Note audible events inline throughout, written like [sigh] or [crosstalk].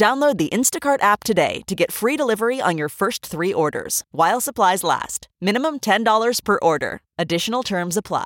Download the Instacart app today to get free delivery on your first three orders while supplies last. Minimum $10 per order. Additional terms apply.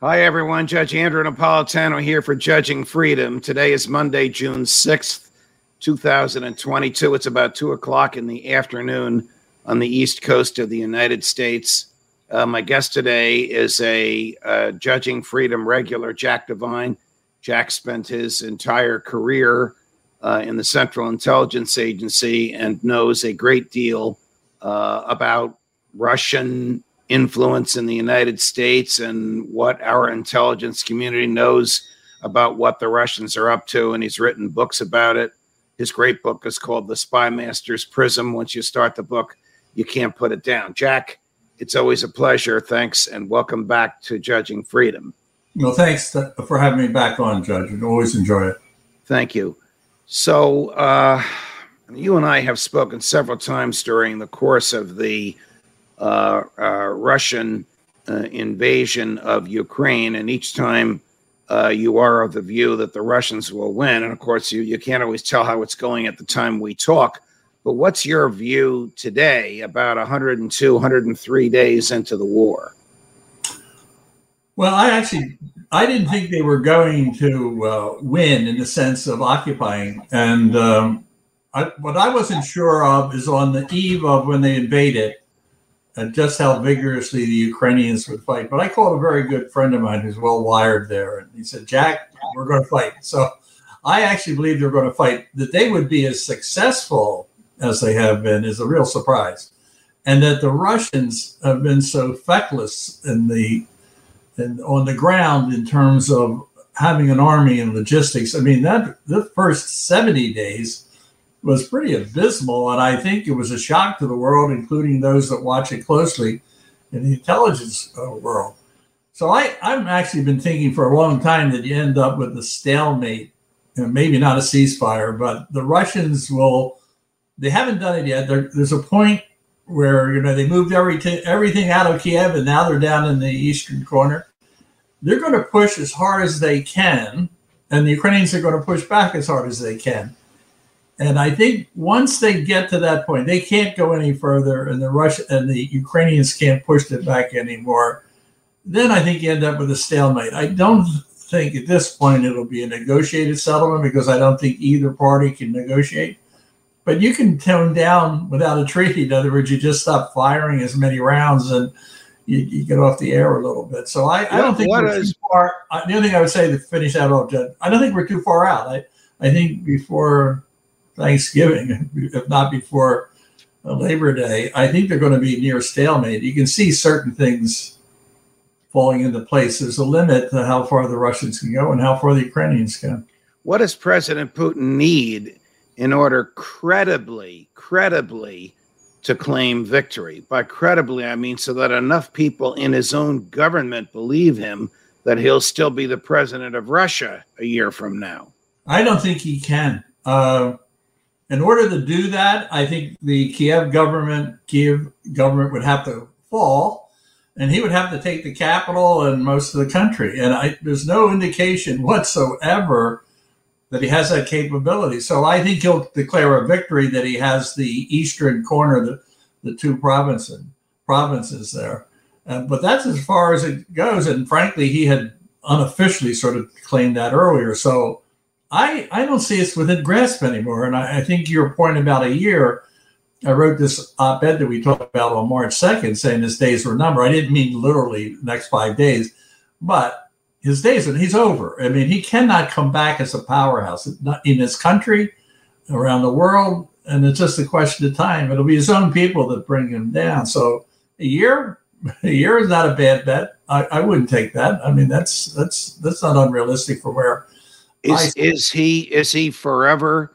Hi, everyone. Judge Andrew Napolitano here for Judging Freedom. Today is Monday, June 6th, 2022. It's about 2 o'clock in the afternoon on the East Coast of the United States. Uh, my guest today is a uh, Judging Freedom regular, Jack Devine. Jack spent his entire career uh, in the Central Intelligence Agency and knows a great deal uh, about Russian influence in the United States and what our intelligence community knows about what the Russians are up to. And he's written books about it. His great book is called The Spymaster's Prism. Once you start the book, you can't put it down. Jack, it's always a pleasure. Thanks and welcome back to Judging Freedom. Well, thanks for having me back on, Judge. I always enjoy it. Thank you. So, uh, you and I have spoken several times during the course of the uh, uh, Russian uh, invasion of Ukraine, and each time uh, you are of the view that the Russians will win. And of course, you, you can't always tell how it's going at the time we talk. But what's your view today, about 102, 103 days into the war? Well, I actually I didn't think they were going to uh, win in the sense of occupying, and um, I, what I wasn't sure of is on the eve of when they invaded, and just how vigorously the Ukrainians would fight. But I called a very good friend of mine who's well wired there, and he said, "Jack, we're going to fight." So I actually believe they're going to fight. That they would be as successful as they have been is a real surprise, and that the Russians have been so feckless in the and on the ground in terms of having an army and logistics. I mean, that the first 70 days was pretty abysmal. And I think it was a shock to the world, including those that watch it closely in the intelligence uh, world. So I, I've actually been thinking for a long time that you end up with a stalemate, know, maybe not a ceasefire, but the Russians will, they haven't done it yet. There, there's a point where you know they moved everything everything out of Kiev and now they're down in the eastern corner. They're going to push as hard as they can, and the Ukrainians are going to push back as hard as they can. And I think once they get to that point, they can't go any further, and the Russian and the Ukrainians can't push it back anymore. Then I think you end up with a stalemate. I don't think at this point it'll be a negotiated settlement because I don't think either party can negotiate but you can tone down without a treaty. In other words, you just stop firing as many rounds and you, you get off the air a little bit. So I, I don't think we're is, too far. Uh, the only thing I would say to finish that off, Judge, I don't think we're too far out. I, I think before Thanksgiving, [laughs] if not before uh, Labor Day, I think they're going to be near stalemate. You can see certain things falling into place. There's a limit to how far the Russians can go and how far the Ukrainians can. What does President Putin need in order credibly, credibly to claim victory. By credibly, I mean so that enough people in his own government believe him that he'll still be the president of Russia a year from now. I don't think he can. Uh, in order to do that, I think the Kiev government, Kiev government would have to fall, and he would have to take the capital and most of the country. And I, there's no indication whatsoever that he has that capability. So I think he'll declare a victory that he has the eastern corner, the, the two provinces provinces there. Uh, but that's as far as it goes. And frankly, he had unofficially sort of claimed that earlier. So I I don't see it's within grasp anymore. And I, I think your point about a year. I wrote this op-ed that we talked about on March 2nd saying his days were numbered. I didn't mean literally next five days, but his days and he's over. I mean, he cannot come back as a powerhouse in his country, around the world, and it's just a question of time. It'll be his own people that bring him down. So a year, a year is not a bad bet. I, I wouldn't take that. I mean, that's that's that's not unrealistic for where Is is he is he forever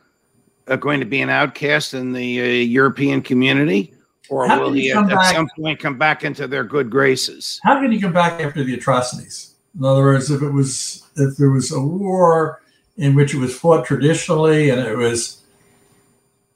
uh, going to be an outcast in the uh, European community, or How will he he at, back- some point come back into their good graces? How can he come back after the atrocities? In other words, if it was if there was a war in which it was fought traditionally and it was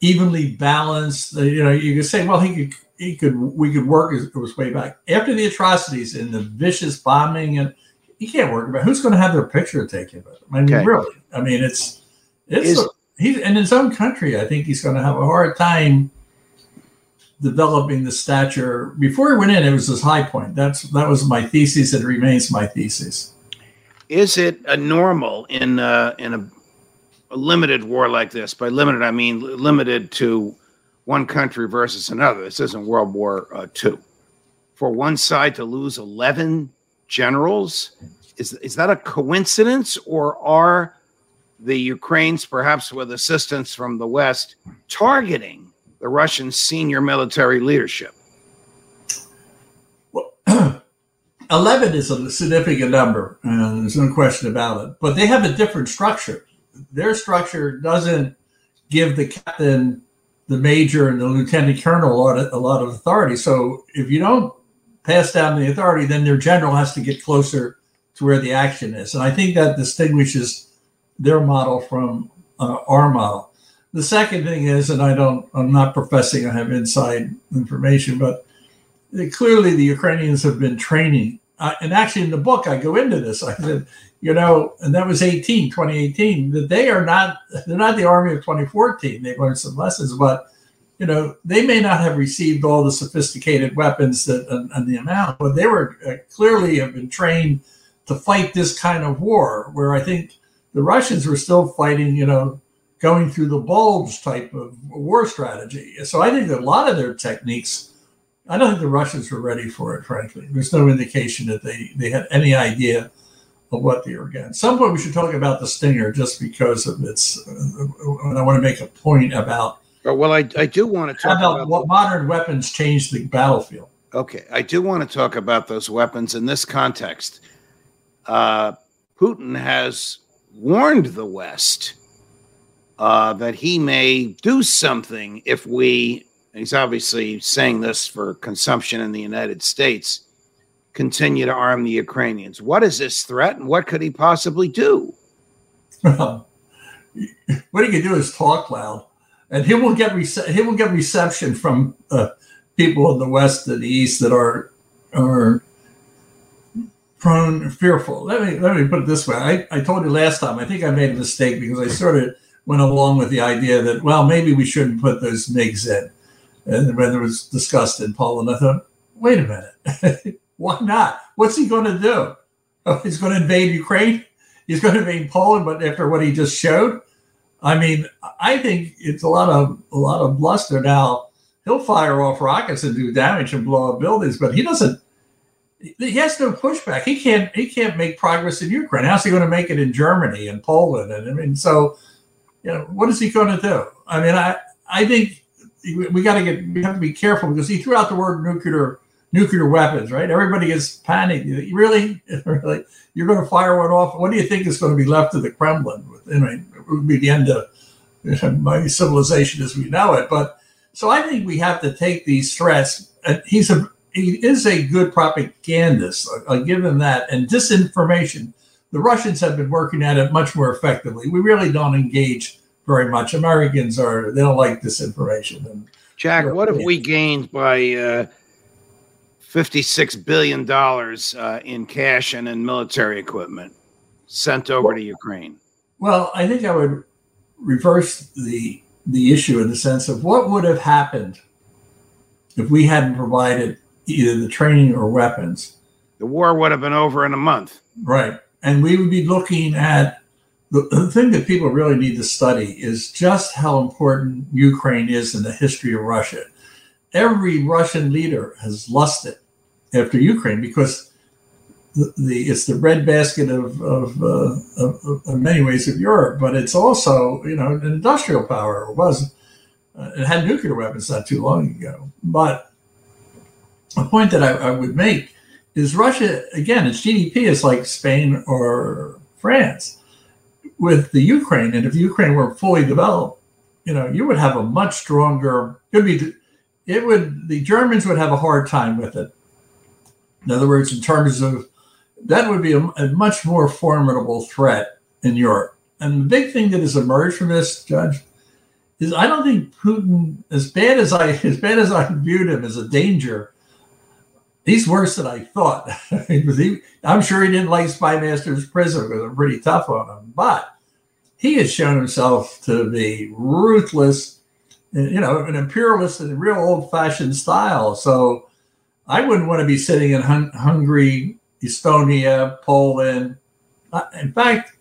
evenly balanced, you know, you could say, well, he could he could we could work his, his way back after the atrocities and the vicious bombing and he can't work about who's going to have their picture taken. I mean, Okay. really, I mean, it's it's Is- he's in his own country. I think he's going to have a hard time developing the stature. Before he went in, it was his high point. That's that was my thesis. It remains my thesis. Is it a normal in uh, in a, a limited war like this? By limited, I mean limited to one country versus another. This isn't World War uh, II. For one side to lose eleven generals, is is that a coincidence, or are the Ukrainians, perhaps with assistance from the West, targeting the Russian senior military leadership? Well, [clears throat] 11 is a significant number, and there's no question about it. But they have a different structure. Their structure doesn't give the captain, the major, and the lieutenant colonel a lot of, a lot of authority. So if you don't pass down the authority, then their general has to get closer to where the action is. And I think that distinguishes their model from uh, our model. The second thing is, and I don't, I'm not professing I have inside information, but clearly the Ukrainians have been training. Uh, and actually, in the book, I go into this. I said, you know, and that was 18, 2018, that they are not, they're not the army of 2014. They've learned some lessons, but, you know, they may not have received all the sophisticated weapons that, and, and the amount, but they were uh, clearly have been trained to fight this kind of war, where I think the Russians were still fighting, you know, going through the bulge type of war strategy. So I think that a lot of their techniques I don't think the Russians were ready for it, frankly. There's no indication that they, they had any idea of what they were getting. At some point, we should talk about the Stinger just because of its. And I want to make a point about Uh, Well, I, I do want to talk about about what modern weapons change the battlefield. Okay, I do want to talk about those weapons in this context. Uh, Putin has warned the West uh, that he may do something if we, he's obviously saying this for consumption in the United States, continue to arm the Ukrainians. What is this threat and what could he possibly do? [laughs] what he can do is talk loud, and he will get rece- he will get reception from uh, people in the West and the East that are are prone fearful. Let me let me put it this way. I, I told you last time. I think I made a mistake because I sort of went along with the idea that well maybe we shouldn't put those MIGs in, and when it was discussed in Poland, I thought, wait a minute, [laughs] why not? What's he going to do? Oh, he's going to invade Ukraine he's going to invade Poland, but after what he just showed, I mean, I think it's a lot of a lot of bluster. Now he'll fire off rockets and do damage and blow up buildings, but he doesn't. He has no pushback. He can't. He can't make progress in Ukraine. How's he going to make it in Germany and Poland? And I mean, so you know, what is he going to do? I mean, I I think we got to get we have to be careful because he threw out the word nuclear nuclear weapons, right? Everybody gets panicked. You Really, really, [laughs] you're going to fire one off. What do you think is going to be left of the Kremlin? I mean, it would be the end of my civilization as we know it. But so I think we have to take these threats. And he's a he is a good propagandist. I'll give him that. And disinformation, the Russians have been working at it much more effectively. We really don't engage very much. Americans are they don't like disinformation. And Jack, what have we gained by uh, $56 billion uh, in cash and in military equipment sent over to Ukraine? Well, I think I would reverse the the issue in the sense of what would have happened if we hadn't provided either the training or weapons, The war would have been over in a month. right? And we would be looking at the, the thing that people really need to study is just how important Ukraine is in the history of Russia. Every Russian leader has lusted after Ukraine because the, the it's the breadbasket of of, uh, of of many ways of Europe, but it's also you know an industrial power. It was uh, it had nuclear weapons not too long ago. But a point that I, I would make is Russia again. Its GDP is like Spain or France. with the Ukraine, and if Ukraine were fully developed, you know, you would have a much stronger. Could be, it would. The Germans would have a hard time with it. In other words, in terms of that would be a, a much more formidable threat in Europe. And the big thing that has emerged from this, Judge, is I don't think Putin, as bad as I [laughs] as bad as I viewed him as a danger, he's worse than I thought. [laughs] I'm sure he didn't like Spymaster's Prism because I'm pretty tough on him, but he has shown himself to be ruthless, you know, an imperialist in a real old-fashioned style. So I wouldn't want to be sitting in Hun- Hungary, Estonia, Poland. In fact,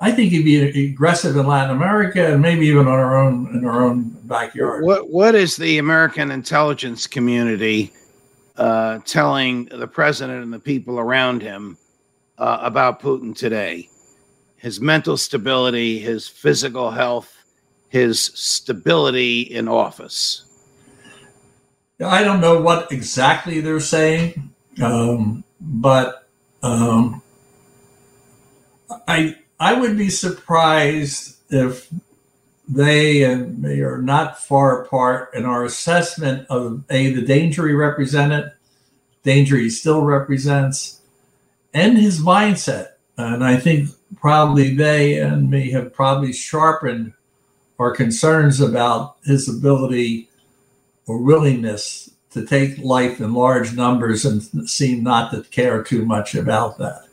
I think he'd be aggressive in Latin America and maybe even on our own in our own backyard. What What is the American intelligence community uh, telling the president and the people around him uh, about Putin today? His mental stability, his physical health, his stability in office. I don't know what exactly they're saying, um, but um, I I would be surprised if they and me are not far apart in our assessment of a the danger he represented, danger he still represents, and his mindset. And I think probably they and me have probably sharpened our concerns about his ability or willingness to take life in large numbers and seem not to care too much about that.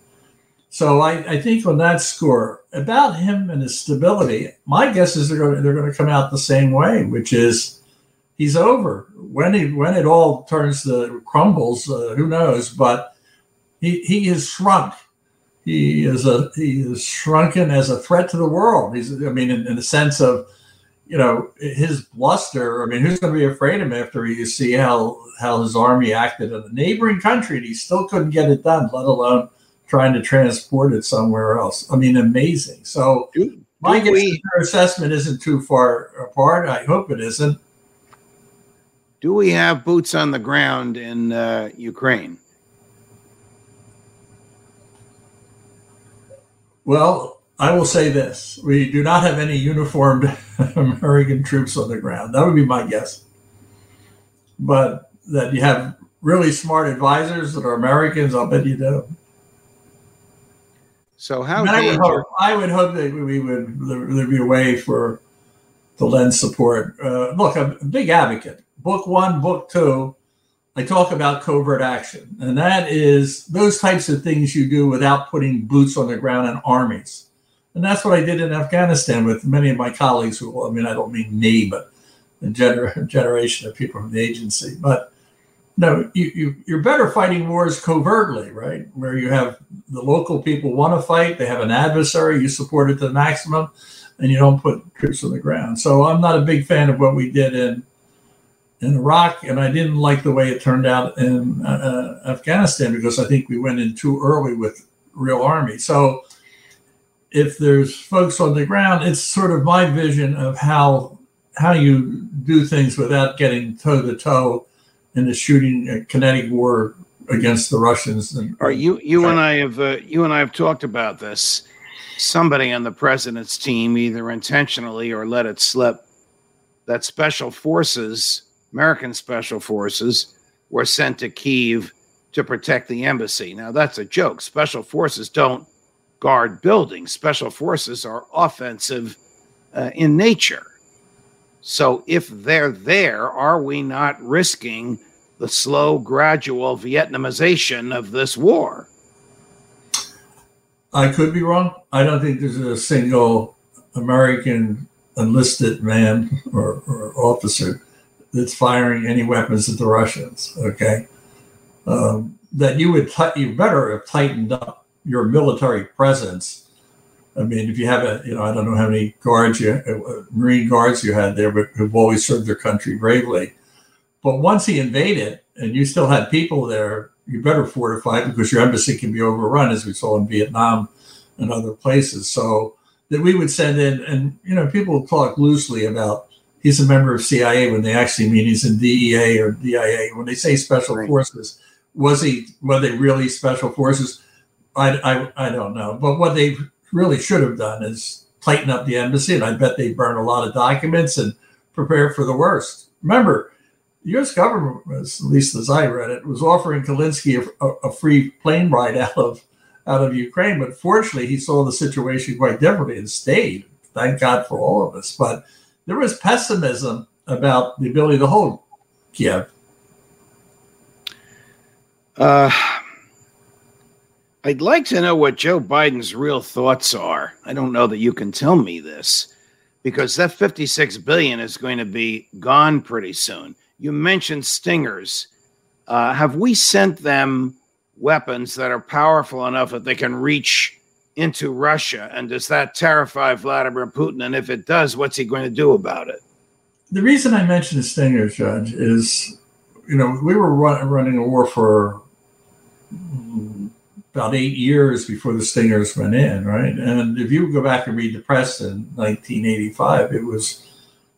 So I, I, think on that score, about him and his stability, my guess is they're going to, they're going to come out the same way, which is he's over. When he when it all turns to crumbles, uh, who knows? But he he is shrunk. He is a he is shrunken as a threat to the world. He's I mean in, in the sense of you know his bluster. I mean, who's going to be afraid of him after you see how how his army acted in a neighboring country and he still couldn't get it done, let alone trying to transport it somewhere else. I mean, amazing. So do, my do we, assessment isn't too far apart. I hope it isn't. Do we have boots on the ground in uh, Ukraine? Well, I will say this: we do not have any uniformed [laughs] American troops on the ground. That would be my guess. But that you have really smart advisors that are Americans, I'll bet you do. So how I would, hope, I would hope that we would there'd be a way for the lens support. Uh, look, I'm a big advocate. Book one, book two, I talk about covert action, and that is those types of things you do without putting boots on the ground in armies. And that's what I did in Afghanistan with many of my colleagues. Who, I mean, I don't mean me, but a gener- [laughs] generation of people from the agency. But no, you, you, you're better fighting wars covertly, right? Where you have the local people want to fight, they have an adversary, you support it to the maximum, and you don't put troops on the ground. So I'm not a big fan of what we did in in Iraq, and I didn't like the way it turned out in uh, uh Afghanistan because I think we went in too early with real army. So if there's folks on the ground, it's sort of my vision of how how you do things without getting toe to toe in the shooting a kinetic war against the Russians. And, Are you you and I have uh, you and I have talked about this. Somebody on the president's team either intentionally or let it slip that special forces, American special forces, were sent to Kiev to protect the embassy. Now that's a joke. Special forces don't guard buildings. Special forces are offensive uh, in nature. So if they're there, are we not risking the slow, gradual Vietnamization of this war? I could be wrong. I don't think there's a single American enlisted man or, or officer that's firing any weapons at the Russians. Okay, um, that you would t- you better have tightened up your military presence I mean, if you have a, you know, I don't know how many guards you, uh, Marine guards you had there, but who've always served their country bravely. But once he invaded and you still had people there, you better fortify because your embassy can be overrun, as we saw in Vietnam and other places. So that we would send in, and, you know, people talk loosely about he's a member of CIA when they actually mean he's in DEA or DIA. When they say special right. forces, was he, were they really special forces? I, I, I don't know. But what they really should have done is tighten up the embassy, and I bet they burned a lot of documents and prepare for the worst. Remember, the U.S. government, at least as I read it, was offering Zelensky a, a, free plane ride [laughs] out of out of Ukraine, but fortunately, he saw the situation quite differently and stayed. Thank God for all of us. But there was pessimism about the ability to hold Kiev. Uh, I'd like to know what Joe Biden's real thoughts are. I don't know that you can tell me this because that 56 billion is going to be gone pretty soon. You mentioned stingers. Uh, have we sent them weapons that are powerful enough that they can reach into Russia? And does that terrify Vladimir Putin? And if it does, what's he going to do about it? The reason I mentioned the stingers, Judge, is you know we were run, running a war for about eight years before the stingers went in, right? And if you go back and read the press in 1985, it was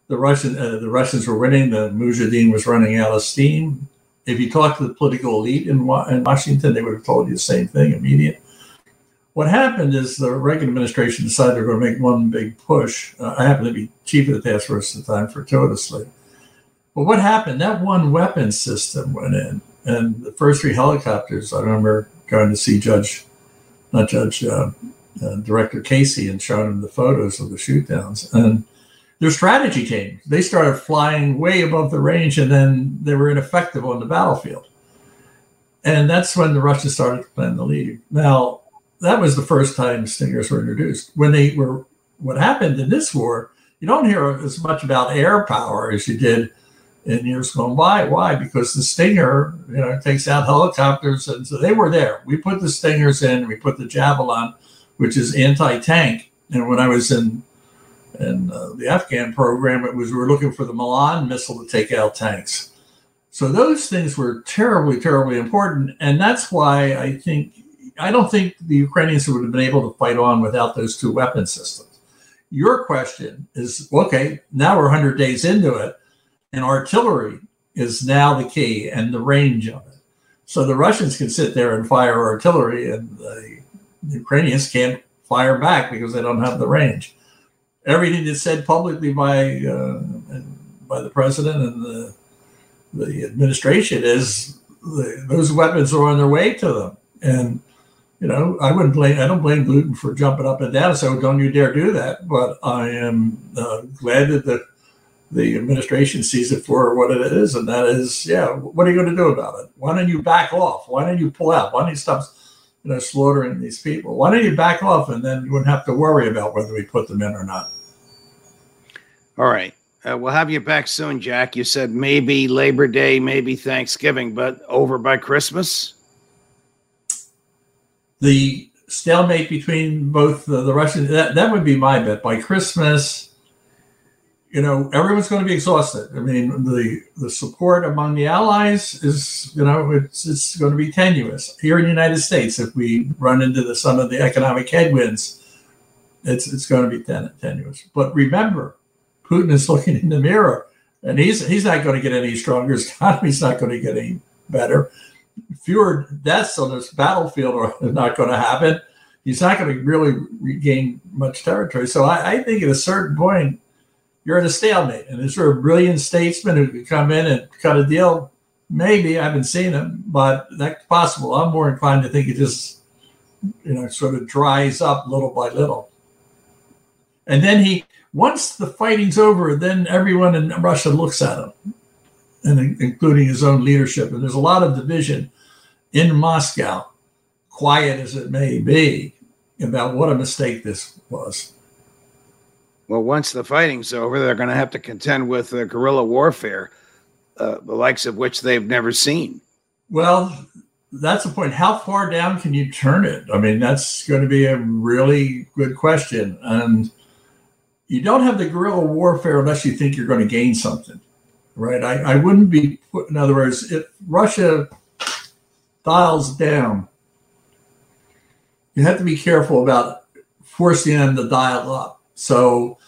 the Russian uh, the Russians were winning. The Mujahideen was running out of steam. If you talk to the political elite in, in Washington, they would have told you the same thing immediate. What happened is the Reagan administration decided they're going to make one big push. Uh, I happened to be chief of the task force at the time, fortuitously. But what happened? That one weapon system went in, and the first three helicopters. I remember going to see Judge, not Judge, uh, uh, Director Casey, and showing him the photos of the shootdowns. And their strategy changed. They started flying way above the range, and then they were ineffective on the battlefield. And that's when the Russians started to plan the lead. Now, that was the first time Stingers were introduced. When they were, what happened in this war, you don't hear as much about air power as you did in years gone by. Why? Because the Stinger, you know, takes out helicopters, and so they were there. We put the Stingers in. We put the Javelin, which is anti-tank. And when I was in in uh, the Afghan program, it was we were looking for the Milan missile to take out tanks. So those things were terribly, terribly important, and that's why I think I don't think the Ukrainians would have been able to fight on without those two weapon systems. Your question is okay. Now we're 100 days into it and artillery is now the key and the range of it. So the Russians can sit there and fire artillery, and the Ukrainians can't fire back because they don't have the range. Everything that's said publicly by uh, by the president and the the administration is the, those weapons are on their way to them, and you know I wouldn't blame I don't blame Putin for jumping up and down. So don't you dare do that. But I am uh, glad that the the administration sees it for what it is, and that is, yeah, what are you going to do about it? Why don't you back off? Why don't you pull out? Why don't you stop, you know, slaughtering these people? Why don't you back off, and then you wouldn't have to worry about whether we put them in or not. All right. Uh, we'll have you back soon, Jack. You said maybe Labor Day, maybe Thanksgiving, but over by Christmas? The stalemate between both the, the Russians, that, that would be my bet. By Christmas, you know, everyone's going to be exhausted. I mean, the the support among the allies is, you know, it's it's going to be tenuous. Here in the United States, if we run into the, some of the economic headwinds, it's it's going to be ten, tenuous. But remember, Putin is [laughs] looking in the mirror, and he's he's not going to get any stronger. His economy's [laughs] not going to get any better. Fewer deaths on this battlefield are [laughs] not going to happen. He's not going to really regain much territory. So I, I think at a certain point you're in a stalemate. And is there a brilliant statesman who could come in and cut a deal? Maybe I haven't seen him, but that's possible. I'm more inclined to think it just, you know, sort of dries up little by little. And then he, once the fighting's over, then everyone in Russia looks at him, and including his own leadership. And there's a lot of division in Moscow, quiet as it may be, about what a mistake this was. Well, once the fighting's over, they're going to have to contend with uh, guerrilla warfare, uh, the likes of which they've never seen. Well, that's the point. How far down can you turn it? I mean, that's going to be a really good question. And you don't have the guerrilla warfare unless you think you're going to gain something, right? I, I wouldn't be put, in other words, if Russia dials down, you have to be careful about forcing them to dial up so,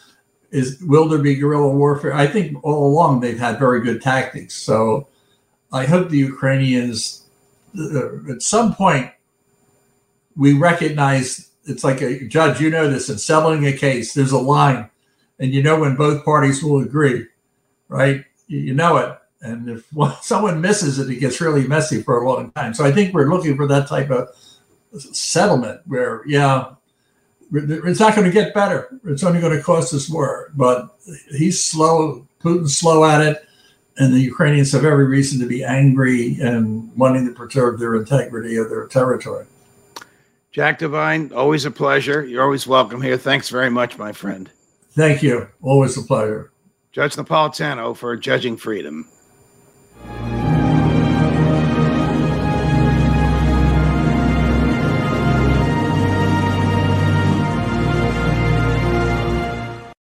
is will there be guerrilla warfare? I think all along they've had very good tactics. So, I hope the Ukrainians, uh, at some point, we recognize it's like a judge, you know this, in settling a case, there's a line, and you know when both parties will agree, right? You, you know it. And if [laughs] someone misses it, it gets really messy for a long time. So I think we're looking for that type of settlement where, yeah, it's not going to get better. It's only going to cost us more. But he's slow, Putin's slow at it, and the Ukrainians have every reason to be angry and wanting to preserve their integrity of their territory. Jack Devine, always a pleasure. You're always welcome here. Thanks very much, my friend. Thank you. Always a pleasure. Judge Napolitano for Judging Freedom.